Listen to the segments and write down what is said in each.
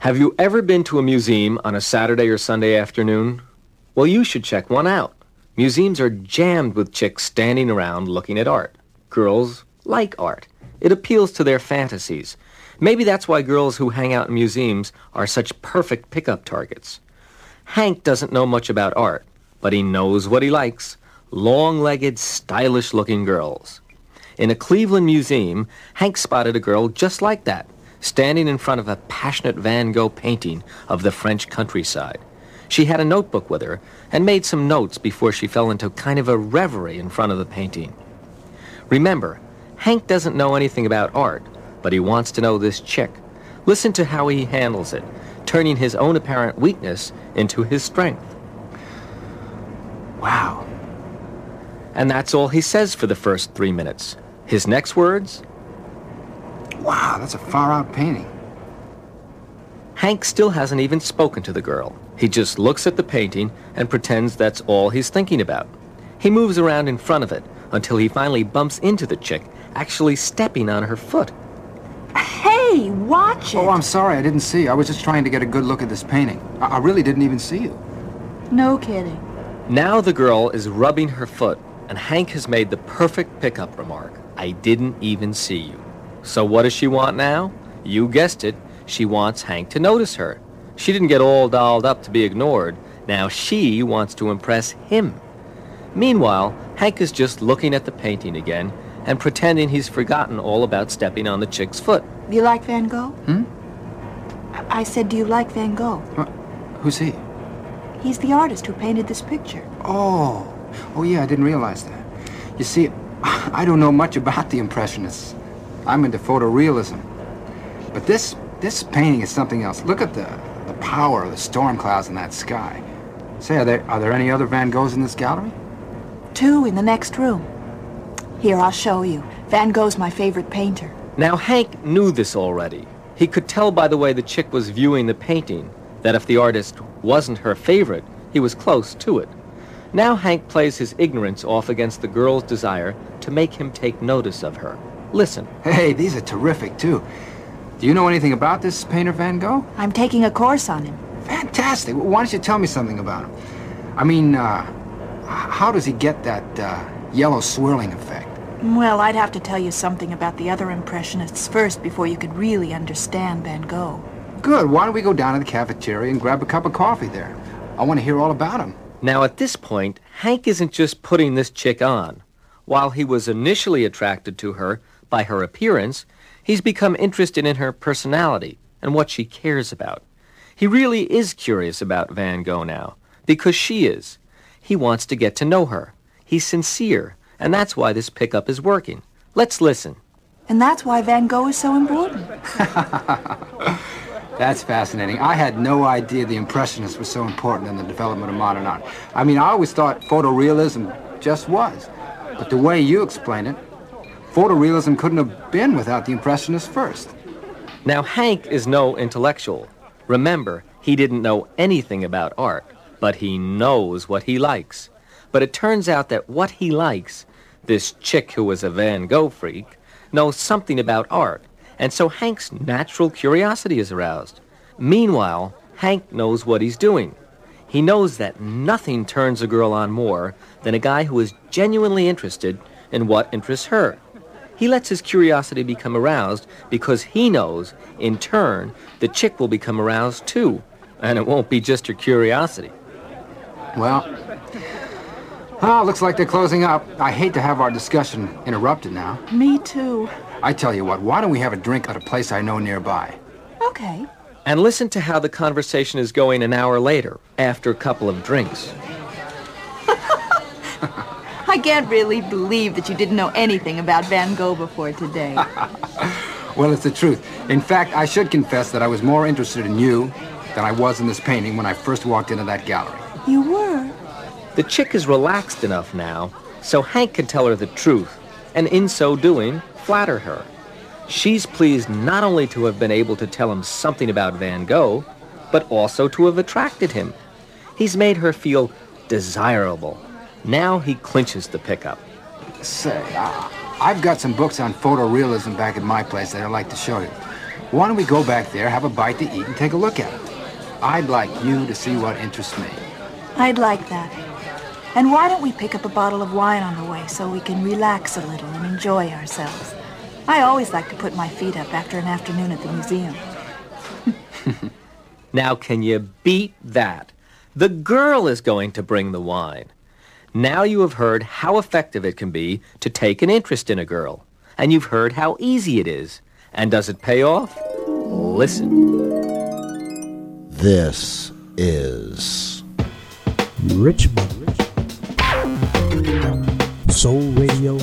Have you ever been to a museum on a Saturday or Sunday afternoon? Well, you should check one out. Museums are jammed with chicks standing around looking at art. Girls like art. It appeals to their fantasies. Maybe that's why girls who hang out in museums are such perfect pickup targets. Hank doesn't know much about art, but he knows what he likes long-legged, stylish-looking girls. In a Cleveland museum, Hank spotted a girl just like that, standing in front of a passionate Van Gogh painting of the French countryside. She had a notebook with her and made some notes before she fell into kind of a reverie in front of the painting. Remember, Hank doesn't know anything about art, but he wants to know this chick. Listen to how he handles it, turning his own apparent weakness into his strength. Wow. And that's all he says for the first three minutes. His next words? Wow, that's a far out painting. Hank still hasn't even spoken to the girl. He just looks at the painting and pretends that's all he's thinking about. He moves around in front of it until he finally bumps into the chick, actually stepping on her foot. Hey, watch oh, it. Oh, I'm sorry, I didn't see you. I was just trying to get a good look at this painting. I, I really didn't even see you. No kidding. Now the girl is rubbing her foot, and Hank has made the perfect pickup remark. I didn't even see you. So what does she want now? You guessed it. She wants Hank to notice her. She didn't get all dolled up to be ignored. Now she wants to impress him. Meanwhile, Hank is just looking at the painting again and pretending he's forgotten all about stepping on the chick's foot. Do you like Van Gogh? Hmm? I I said, do you like Van Gogh? What? Who's he? He's the artist who painted this picture. Oh. Oh, yeah, I didn't realize that. You see, I don't know much about the Impressionists. I'm into photorealism. But this this painting is something else. Look at the, the power of the storm clouds in that sky. Say, are there, are there any other Van Goghs in this gallery? Two in the next room. Here, I'll show you. Van Gogh's my favorite painter. Now, Hank knew this already. He could tell by the way the chick was viewing the painting that if the artist wasn't her favorite, he was close to it. Now Hank plays his ignorance off against the girl's desire to make him take notice of her. Listen. Hey, these are terrific, too. Do you know anything about this painter Van Gogh? I'm taking a course on him. Fantastic. Why don't you tell me something about him? I mean, uh, how does he get that uh, yellow swirling effect? Well, I'd have to tell you something about the other Impressionists first before you could really understand Van Gogh. Good. Why don't we go down to the cafeteria and grab a cup of coffee there? I want to hear all about him. Now, at this point, Hank isn't just putting this chick on. While he was initially attracted to her by her appearance, he's become interested in her personality and what she cares about. He really is curious about Van Gogh now, because she is. He wants to get to know her. He's sincere, and that's why this pickup is working. Let's listen. And that's why Van Gogh is so important. That's fascinating. I had no idea the Impressionists were so important in the development of modern art. I mean, I always thought photorealism just was. But the way you explain it, photorealism couldn't have been without the Impressionists first. Now, Hank is no intellectual. Remember, he didn't know anything about art, but he knows what he likes. But it turns out that what he likes, this chick who was a Van Gogh freak, knows something about art, and so Hank's natural curiosity is aroused. Meanwhile, Hank knows what he's doing. He knows that nothing turns a girl on more than a guy who is genuinely interested in what interests her. He lets his curiosity become aroused because he knows, in turn, the chick will become aroused too. And it won't be just her curiosity. Well, oh, looks like they're closing up. I hate to have our discussion interrupted now. Me too. I tell you what, why don't we have a drink at a place I know nearby? Okay. And listen to how the conversation is going an hour later, after a couple of drinks. I can't really believe that you didn't know anything about Van Gogh before today. Well, it's the truth. In fact, I should confess that I was more interested in you than I was in this painting when I first walked into that gallery. you were? The chick is relaxed enough now, so Hank can tell her the truth, and in so doing, flatter her. She's pleased not only to have been able to tell him something about Van Gogh, but also to have attracted him. He's made her feel desirable. Now he clinches the pickup. Say, I've got some books on photorealism back at my place that I'd like to show you. Why don't we go back there, have a bite to eat, and take a look at it? I'd like you to see what interests me. I'd like that. And why don't we pick up a bottle of wine on the way so we can relax a little and enjoy ourselves? I always like to put my feet up after an afternoon at the museum. now, can you beat that? The girl is going to bring the wine. Now you have heard how effective it can be to take an interest in a girl. And you've heard how easy it is. And does it pay off? Listen. This is Richmond Soul Radio.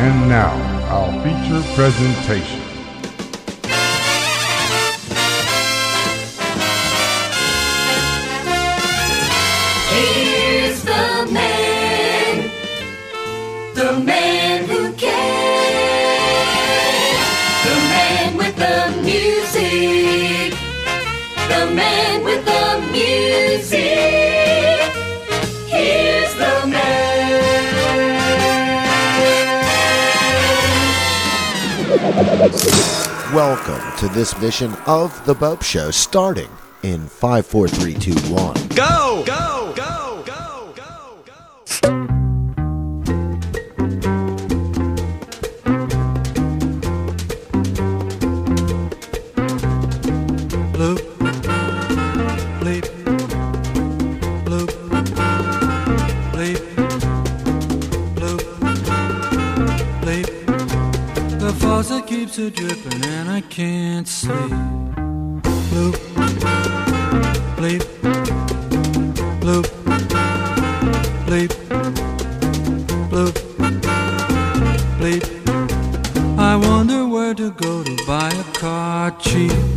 And now, our feature presentation. Welcome to this edition of The Bopst Show, starting in 5, 4, 3, 2, 1. Go! Go! Go! Go! It dripping and I can't sleep. Bloop, bleep, bloop, bleep, bloop, bleep. I wonder where to go to buy a car cheap.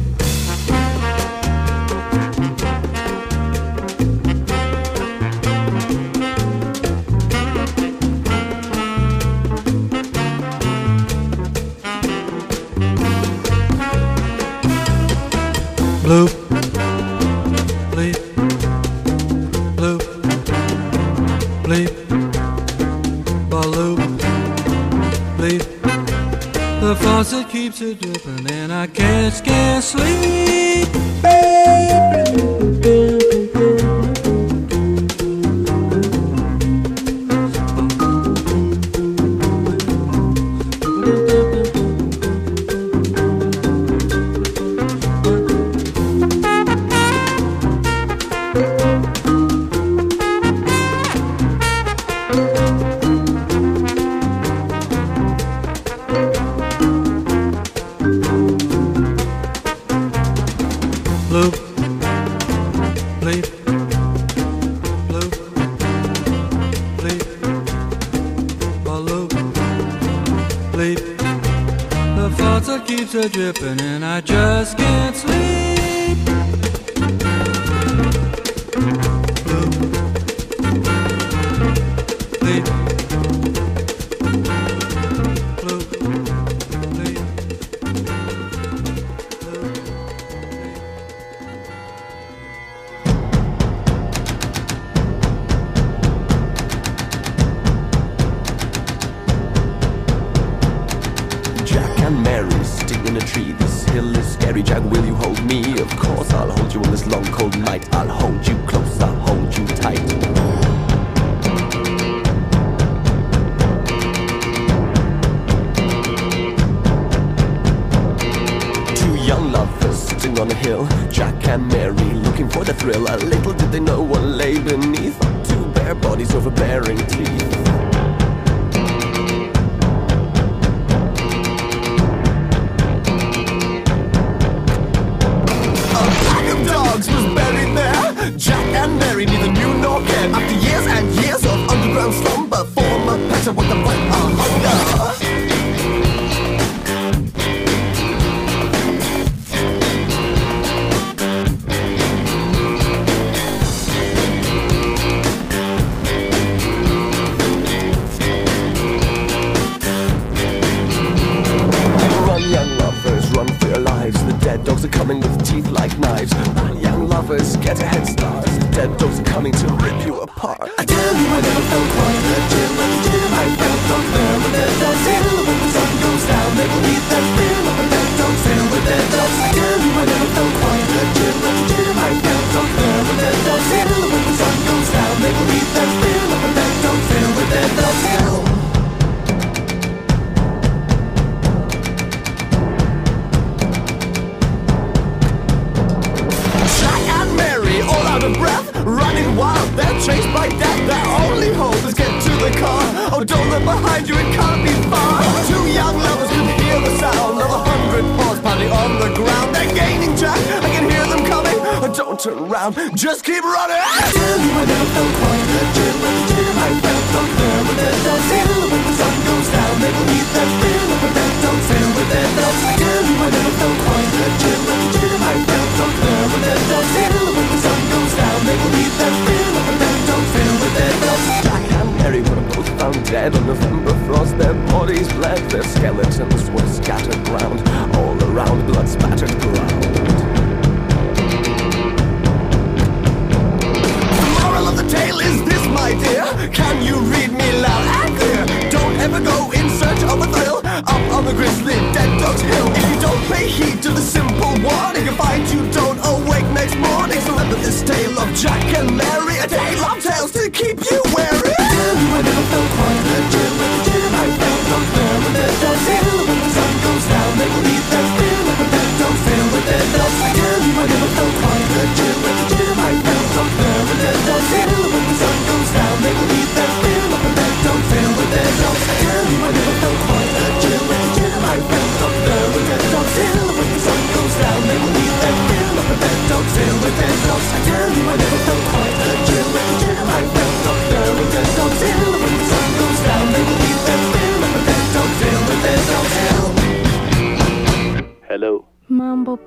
Run, young lovers, get a head start. Dead dogs are coming to rip you apart.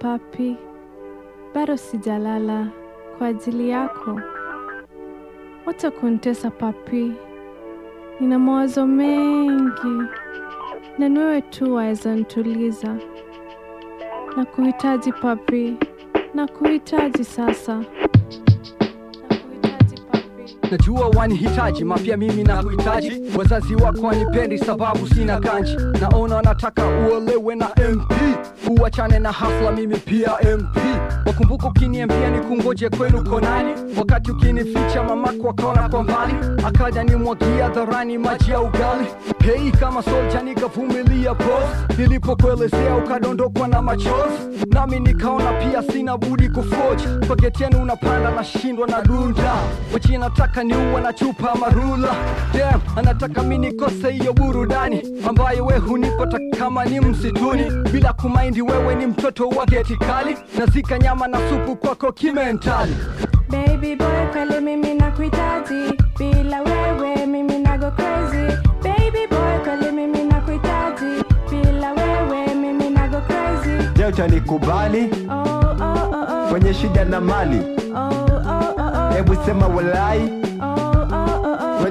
Papi, bado sijalala kwa ajili yako. Wacha kunitesa papi, nina mawazo mengi na ni wewe tu waweza nituliza. Na kuhitaji papi, na kuhitaji sasa. Najua wanihitaji mapya mimi na kuhitaji wazazi wako wanipendi sababu sina kanji. Naona wanataka uolewe na mp uachane na hafla, mimi pia mp wakumbuka ukiniambia ni kungoje kwenu konani wakati ukinificha mamako akaona kwa mbali. Akaja nimwagia dharani maji ya ugali. Hei kama solja nikavumilia pos nilipokuelezea ukadondokwa na machozi. Nami nikaona pia sina budi kufoja. paketi yenu unapanda nashindwa na dunda wachi ni uwa na chupa marula. Damn, anataka mi nikose hiyo burudani. Ambayo we hunipata kama ni msituni. Bila kumaindi wewe ni mtoto wa geti kali. Nazika nyama na supu kwako kimentali. Baby boy, kweli mimi nakuhitaji, bila wewe mimi nago crazy. Baby boy, kweli mimi nakuhitaji, bila wewe mimi nago crazy. Je, utanikubali? Oh, oh, oh, oh. kwenye shida na mali? Oh, Hebu sema walai.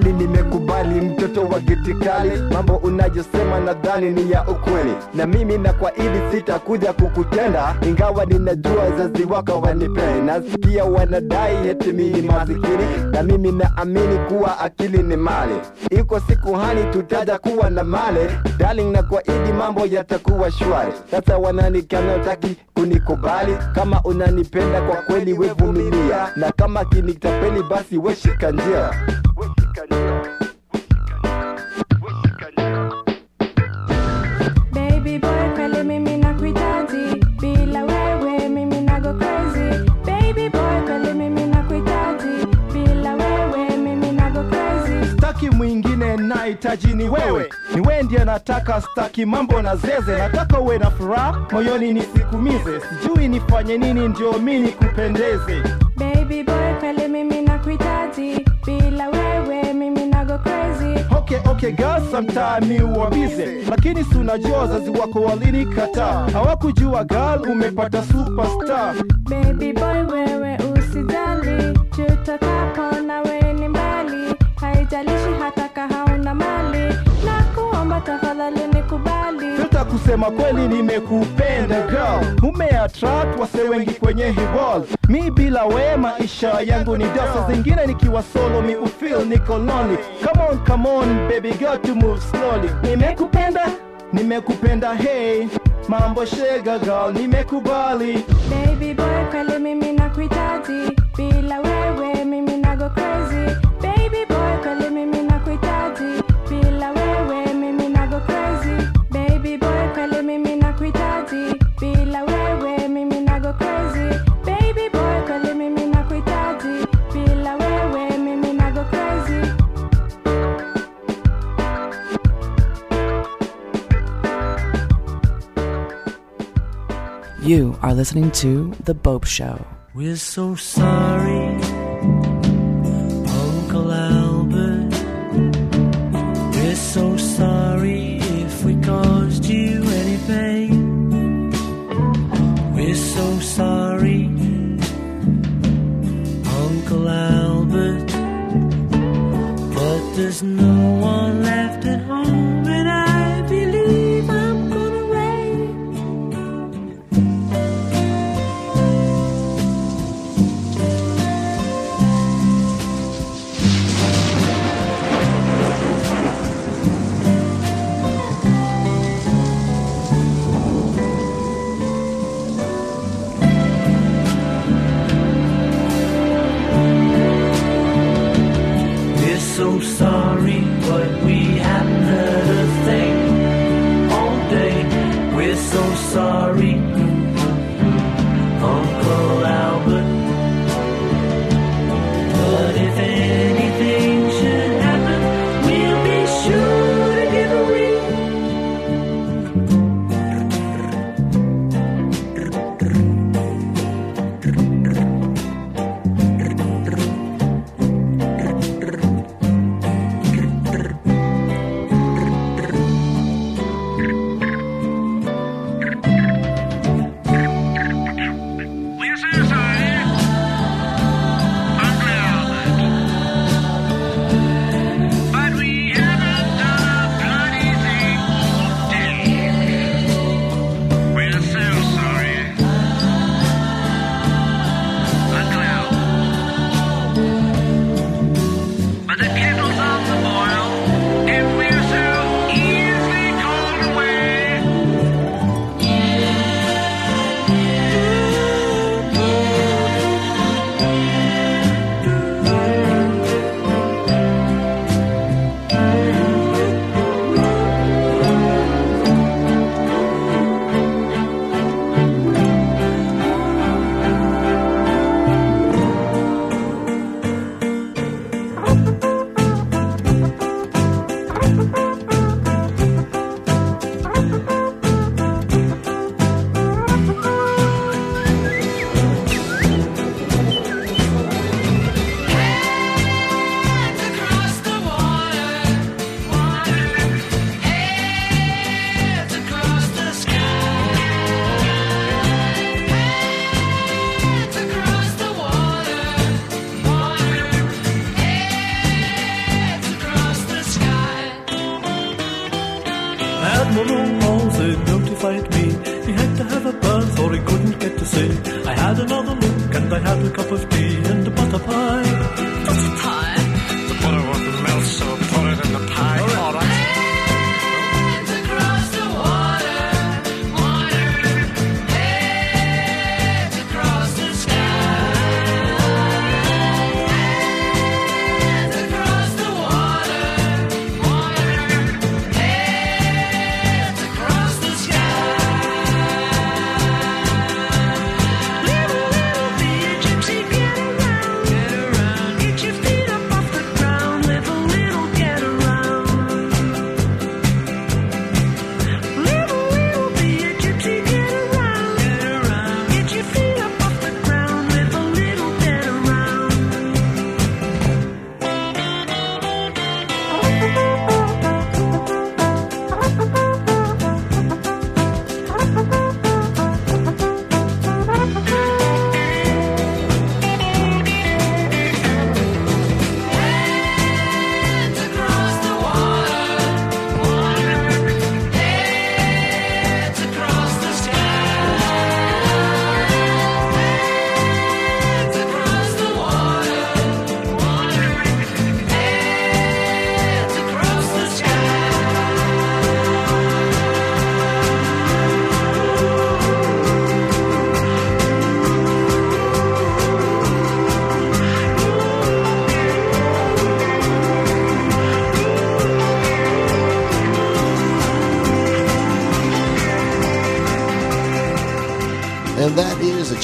Kweli nimekubali, mtoto wa gitikali. Mambo unayosema nadhani ni ya ukweli, na mimi na kwa ili sitakuja kukutenda, ingawa ninajua wazazi wako wanipende. Nasikia wanadai eti mimi masikini, na mimi naamini kuwa akili ni mali. Iko siku hani tutaja kuwa na male, darling, na kwa ili mambo yatakuwa shwari. Sasa wananikana utaki kunikubali, kama unanipenda kwa kweli wevumilia, na kama kinitapeli basi weshika njia. Nahitaji ni wewe, ni wewe ndiye nataka, staki mambo na zeze. Nataka uwe na furaha moyoni, nisikumize. Sijui nifanye nini ndio mi nikupendeze. Baby boy, kweli mimi nakuhitaji, bila wewe mimi nago crazy. Okay, okay girl, sometime mi huwa busy, lakini si unajua wazazi wako walinikataa, hawakujua girl umepata superstar. Baby boy, wewe usijali, tutakapo nawe ni mbali, haijalishi hata ka kusema kweli nimekupenda girl, umeattract wase wengi kwenye hii. Mi bila we maisha yangu ni dasa, zingine nikiwa solo mi ufeel niko lonely. Come baby girl to move slowly. Nimekupenda, nimekupenda hey, mambo shega girl, nimekubali. Baby boy, kweli mimi nakuhitaji, bila wewe mimi nago crazy. You are listening to The Bopst Show. We're so sorry, Uncle Albert. We're so sorry if we.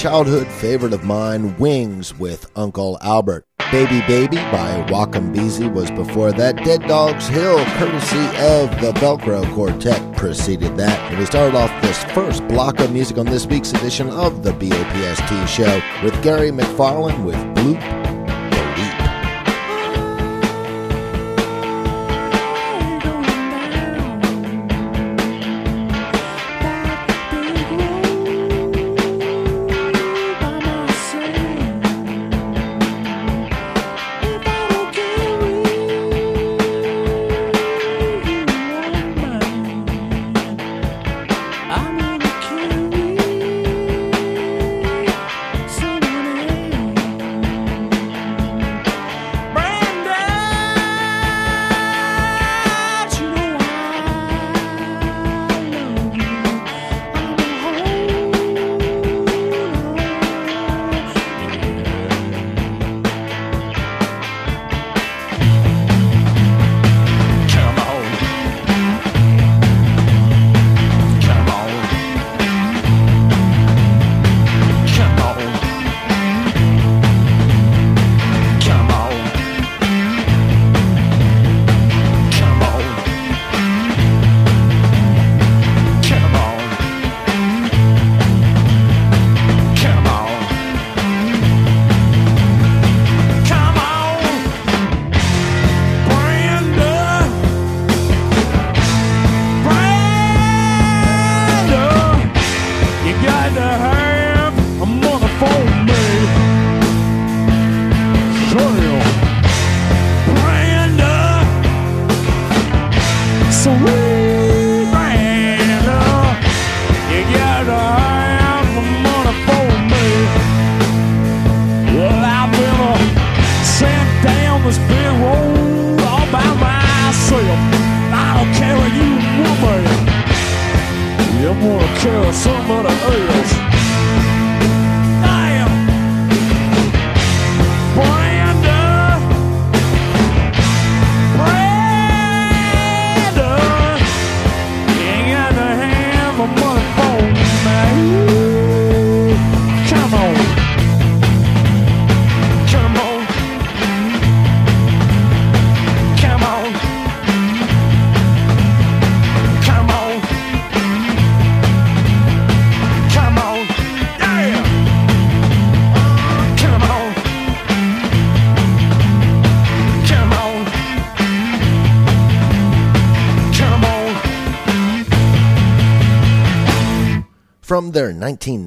childhood favorite of mine, Wings with Uncle Albert. Baby Baby by Wakimbizi was before that. Dead Dogs Hill, courtesy of the Velcro Quartet, preceded that. And we started off this first block of music on this week's edition of the BOPST show with Gary McFarland with Bloop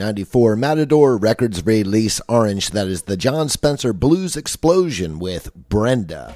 1994 Matador Records release Orange. That is the Jon Spencer Blues Explosion with Brenda.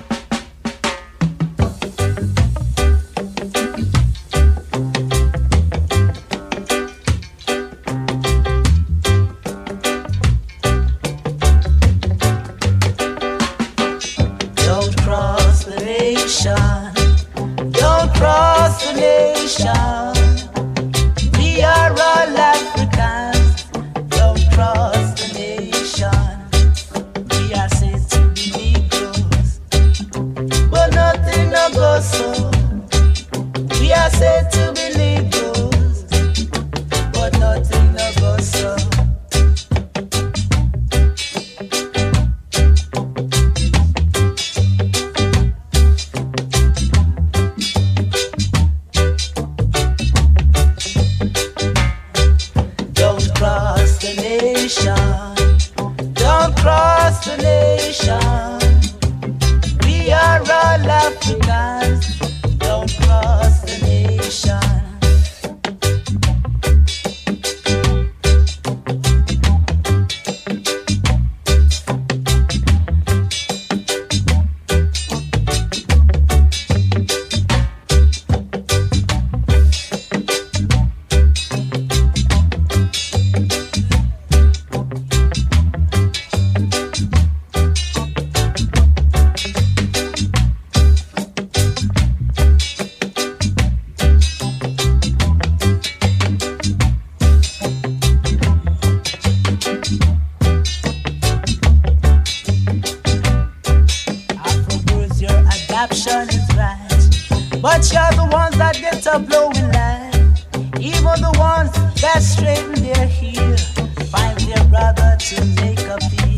ones that straighten their heel find their brother to make a peace.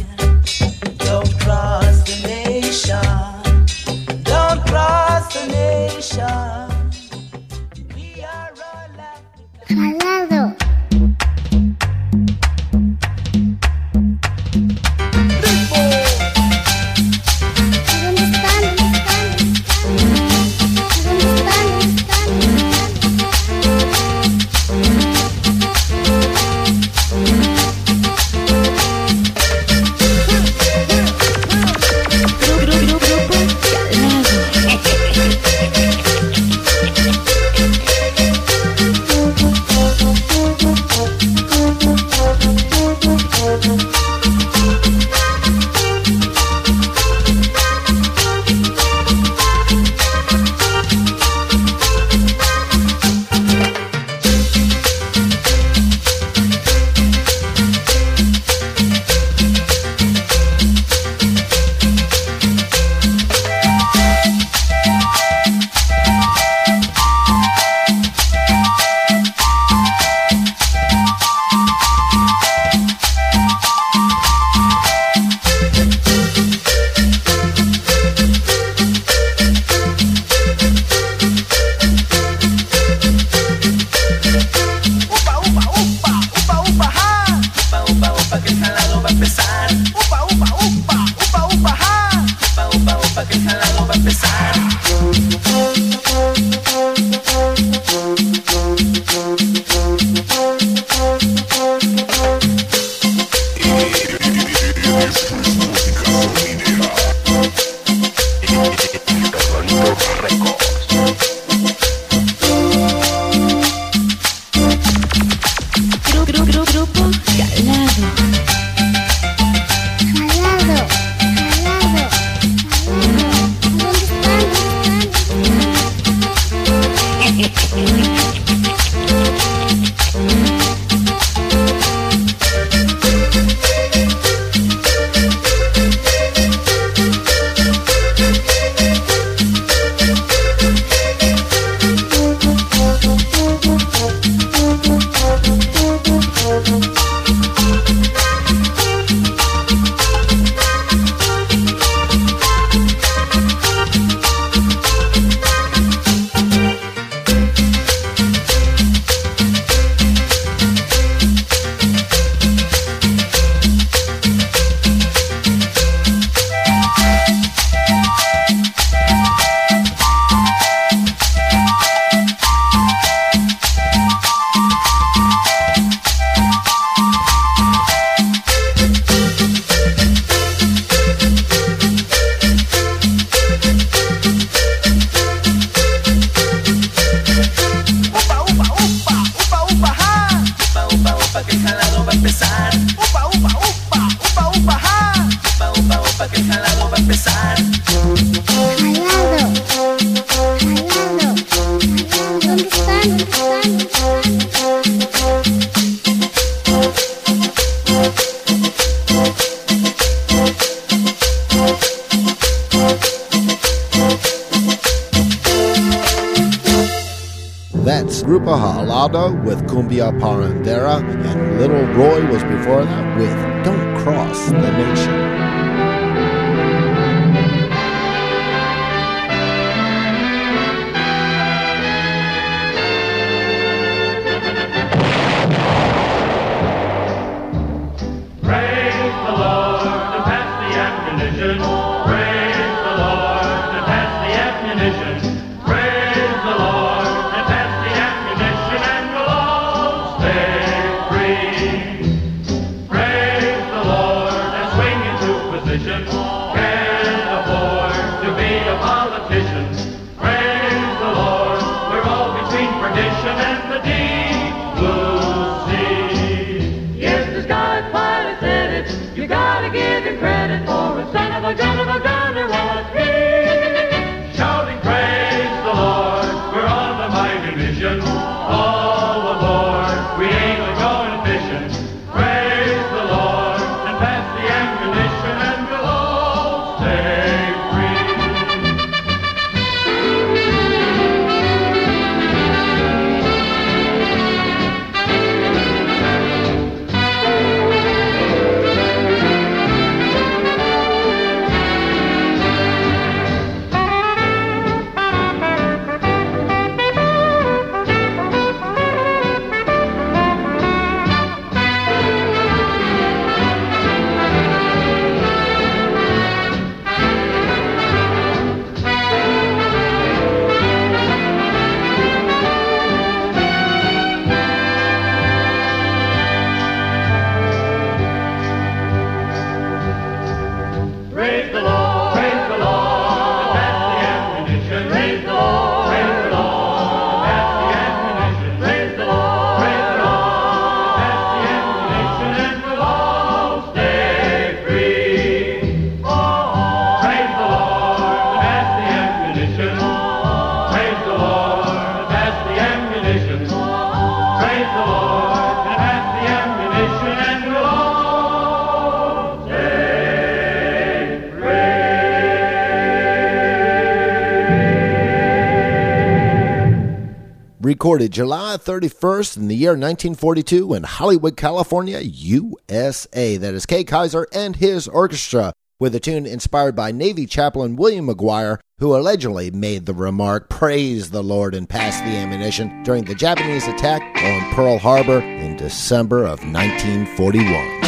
Recorded July 31st in the year 1942 in Hollywood, California, USA. That is Kay Kyser and his orchestra with a tune inspired by Navy chaplain William McGuire, who allegedly made the remark, Praise the Lord, and passed the ammunition during the Japanese attack on Pearl Harbor in December of 1941.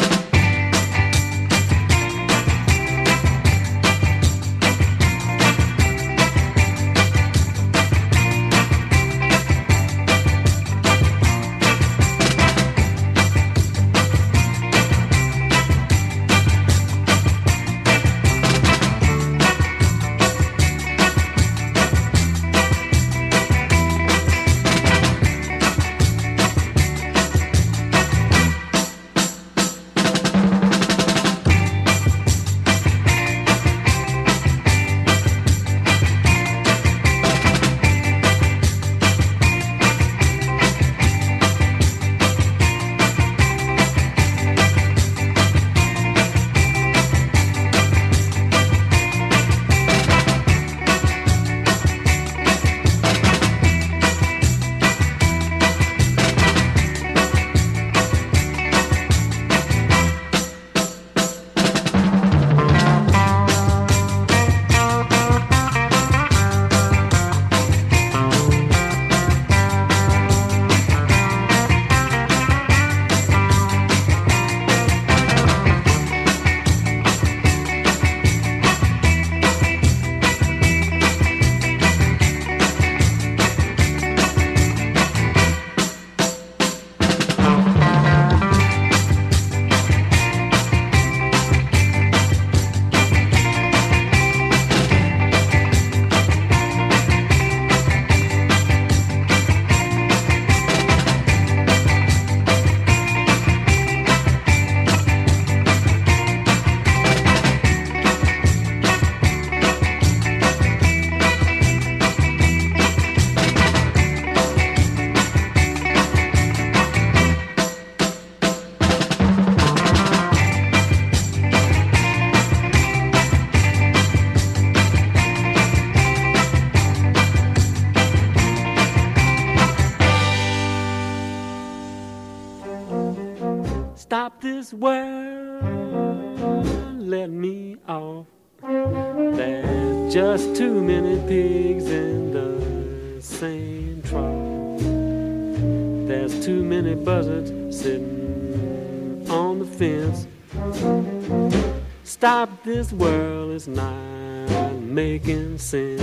This world, is not making sense.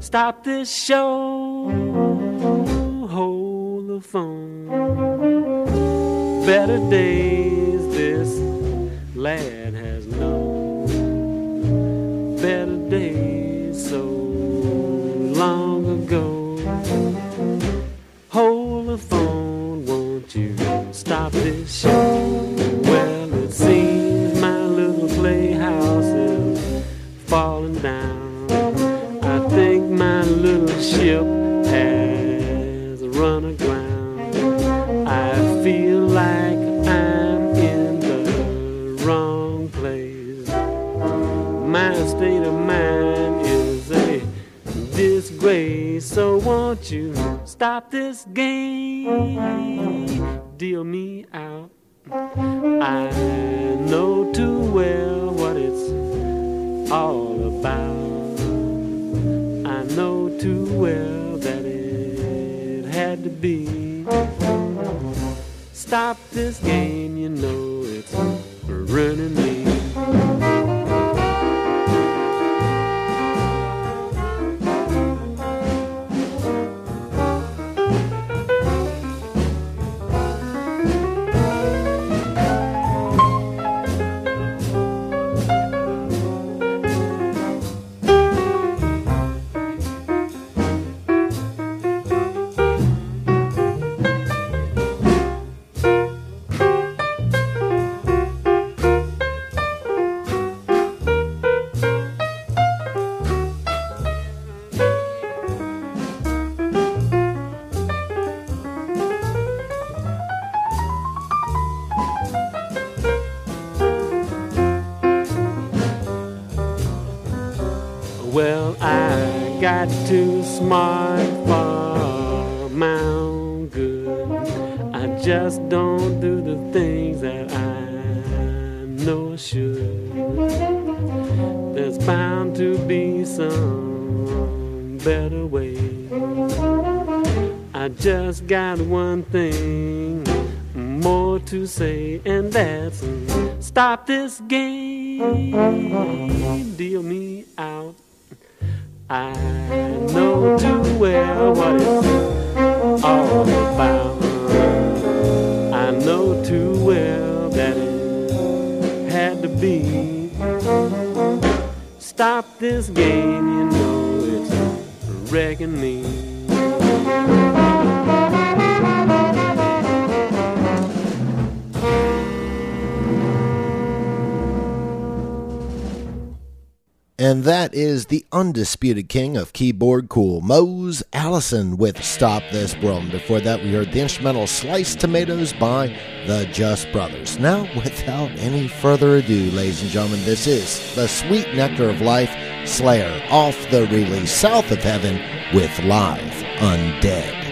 Stop this show, hold the phone. Better days run aground. I feel like I'm in the wrong place. My state of mind is a disgrace. So won't you stop this game? Deal me out. I Stop this game, you know it's running deal me out. I know too well what it's all about. I know too well that it had to be. Stop this game, you know it's wrecking me. And that is the undisputed king of keyboard cool, Mose Allison with Stop This World. Before that, we heard the instrumental Sliced Tomatoes by the Just Brothers. Now, without any further ado, ladies and gentlemen, this is The Sweet Nectar of Life Slayer off the release South of Heaven with Live Undead.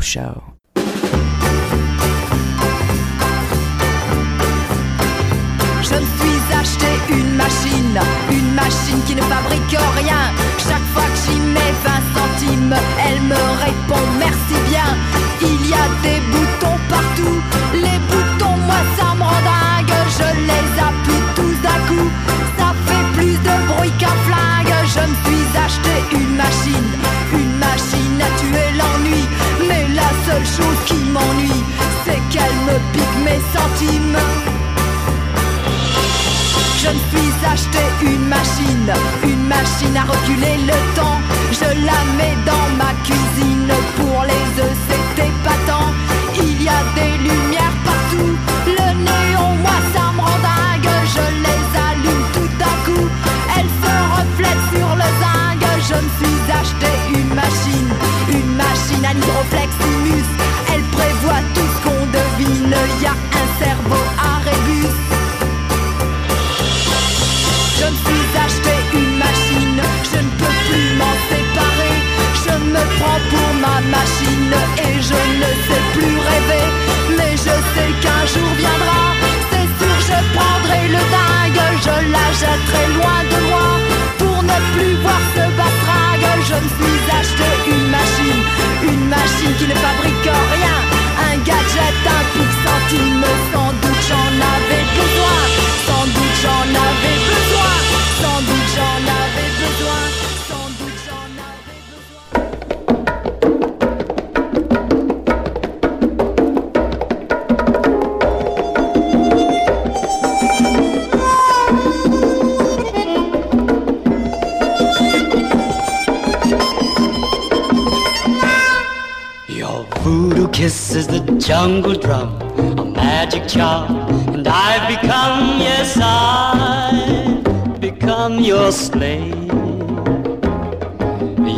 Show. jungle drum, a magic charm, and I've become, yes, I've become your slave.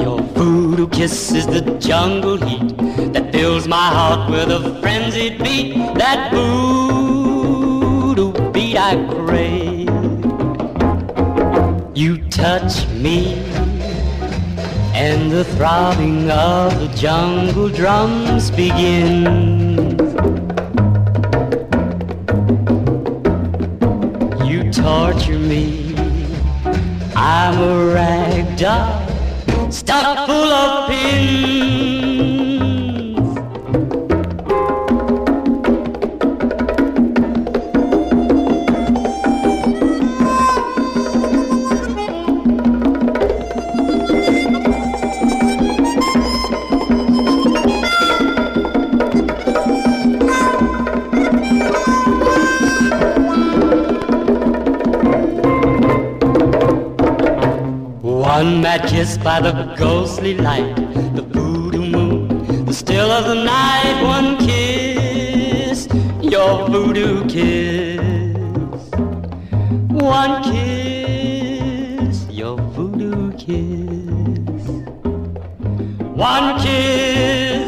Your voodoo kiss is the jungle heat that fills my heart with a frenzied beat. That voodoo beat I crave. You touch me, and the throbbing of the jungle drums begins. the ghostly light, the voodoo moon, the still of the night. One kiss, your voodoo kiss. One kiss, your voodoo kiss. One kiss.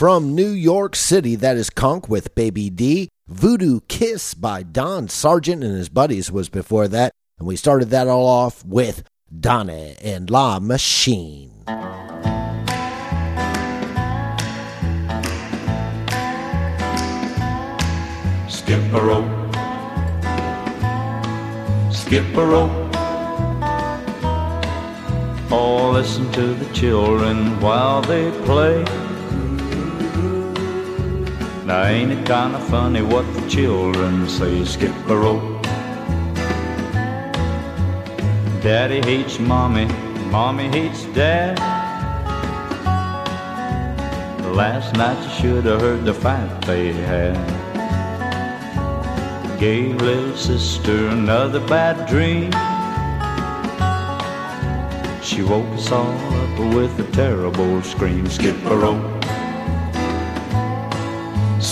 From New York City, that is Konk with Baby D. Voodoo Kiss by Don Sargent and his buddies was before that. And we started that all off with Dani and La Machine. Skip a rope. Skip a rope. Oh, listen to the children while they play. Now, ain't it kind of funny what the children say? Skip a rope. Daddy hates mommy, mommy hates dad. Last night you should have heard the fight they had. Gave little sister another bad dream. She woke us all up with a terrible scream. Skip a rope.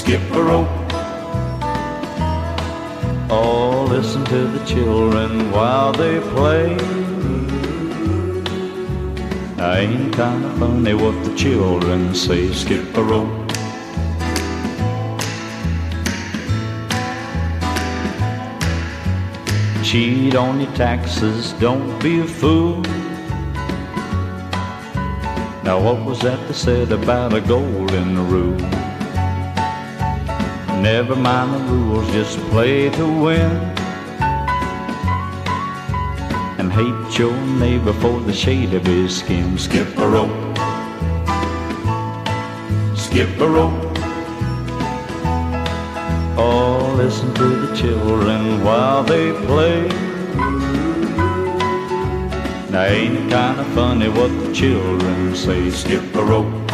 Skip a rope. Oh, listen to the children while they play. I Ain't kind of funny what the children say. Skip a rope. Cheat on your taxes, don't be a fool. Now, what was that they said about a golden rule? Never mind the rules, just play to win. And hate your neighbor for the shade of his skin. Skip a rope. Skip a rope. Oh, listen to the children while they play. Now ain't it kinda funny what the children say? Skip a rope.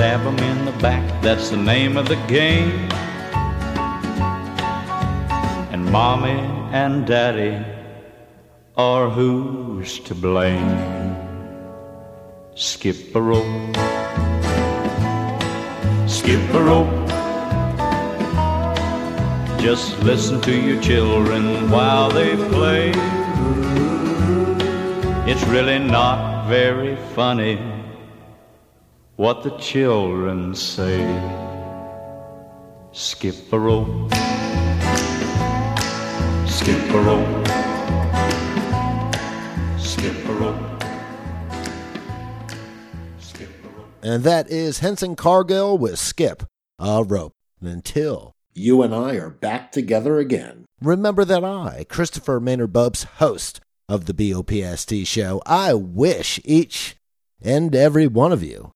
Stab 'em in the back, that's the name of the game. And mommy and daddy are who's to blame? Skip a rope. Skip a rope. Just listen to your children while they play. It's really not very funny what the children say. Skip a rope. Skip a rope. Skip a rope. And that is Henson Cargill with Skip a Rope. And until you and I are back together again, remember that I, Christopher Maynard Bopst, host of the BOPST show, I wish each and every one of you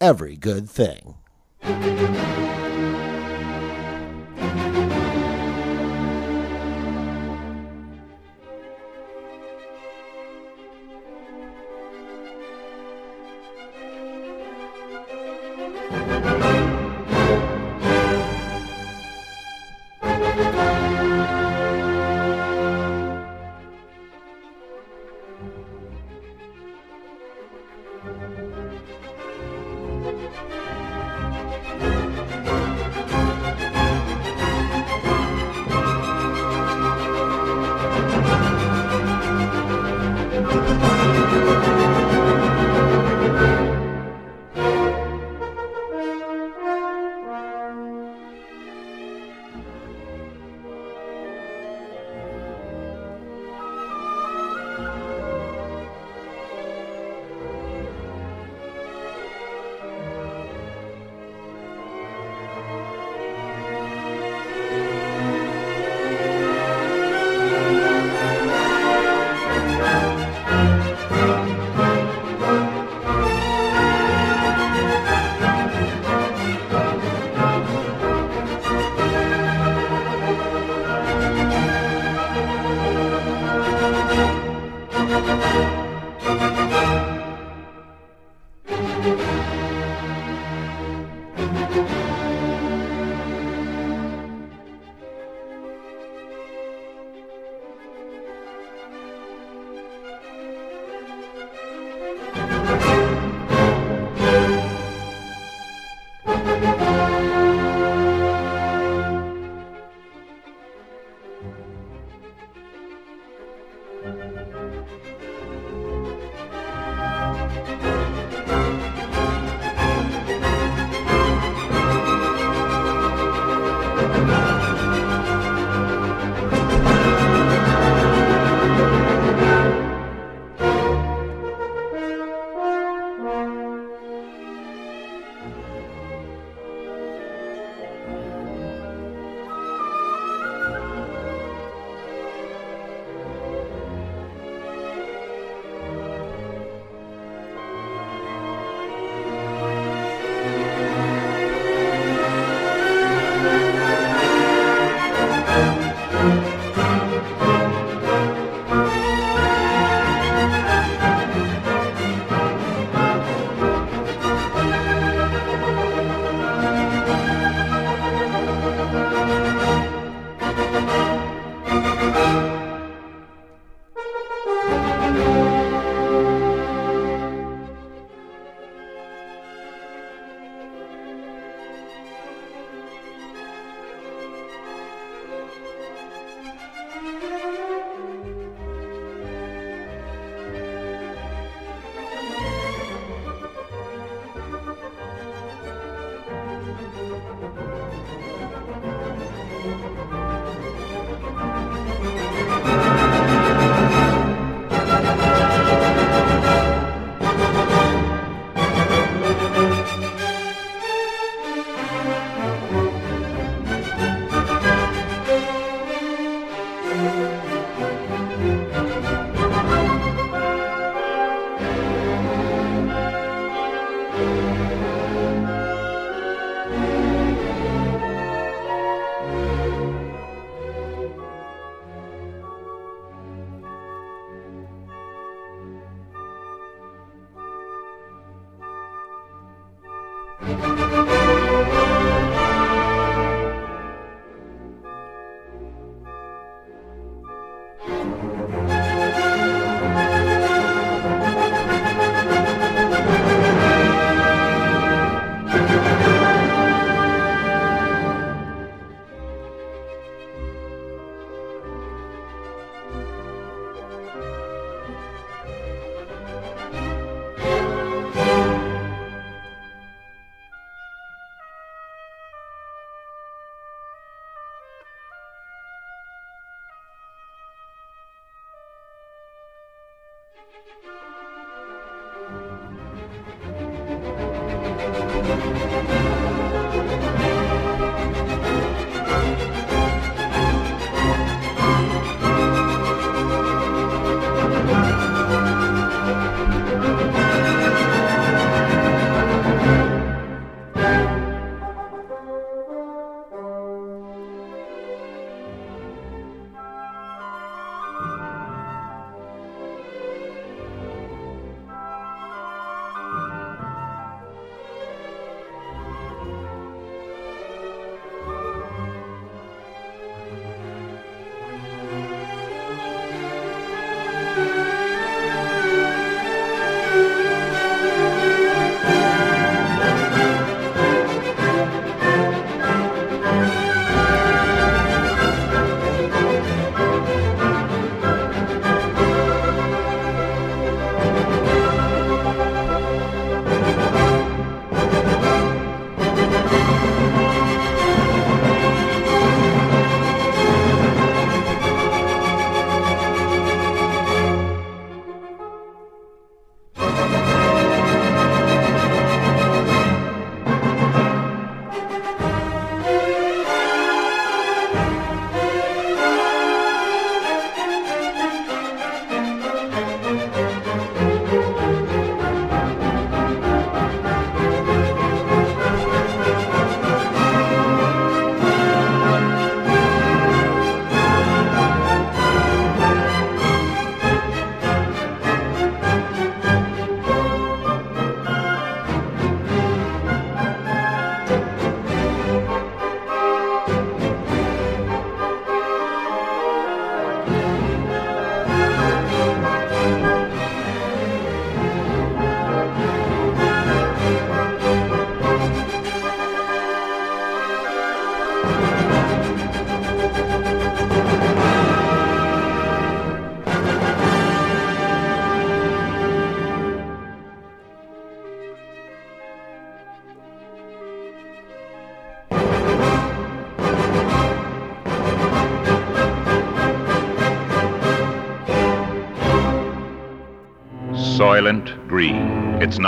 every good thing.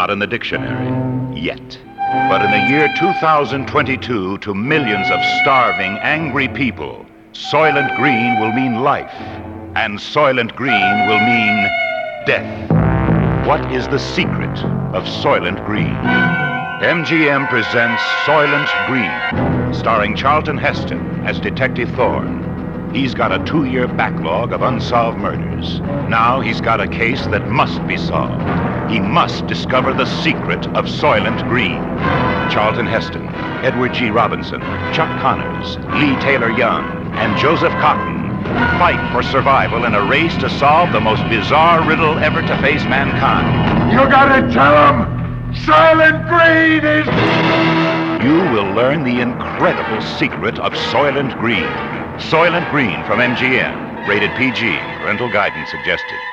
Not in the dictionary yet. But in the year 2022, to millions of starving, angry people, Soylent Green will mean life, and Soylent Green will mean death. What is the secret of Soylent Green? MGM presents Soylent Green, starring Charlton Heston as Detective Thorne. He's got a two year backlog of unsolved murders. Now he's got a case that must be solved. He must discover the secret of Soylent Green. Charlton Heston, Edward G. Robinson, Chuck Connors, Leigh Taylor Young, and Joseph Cotten fight for survival in a race to solve the most bizarre riddle ever to face mankind. You gotta tell him Soylent Green is. You will learn the incredible secret of Soylent Green. Soylent Green from MGM. Rated PG. Parental guidance suggested.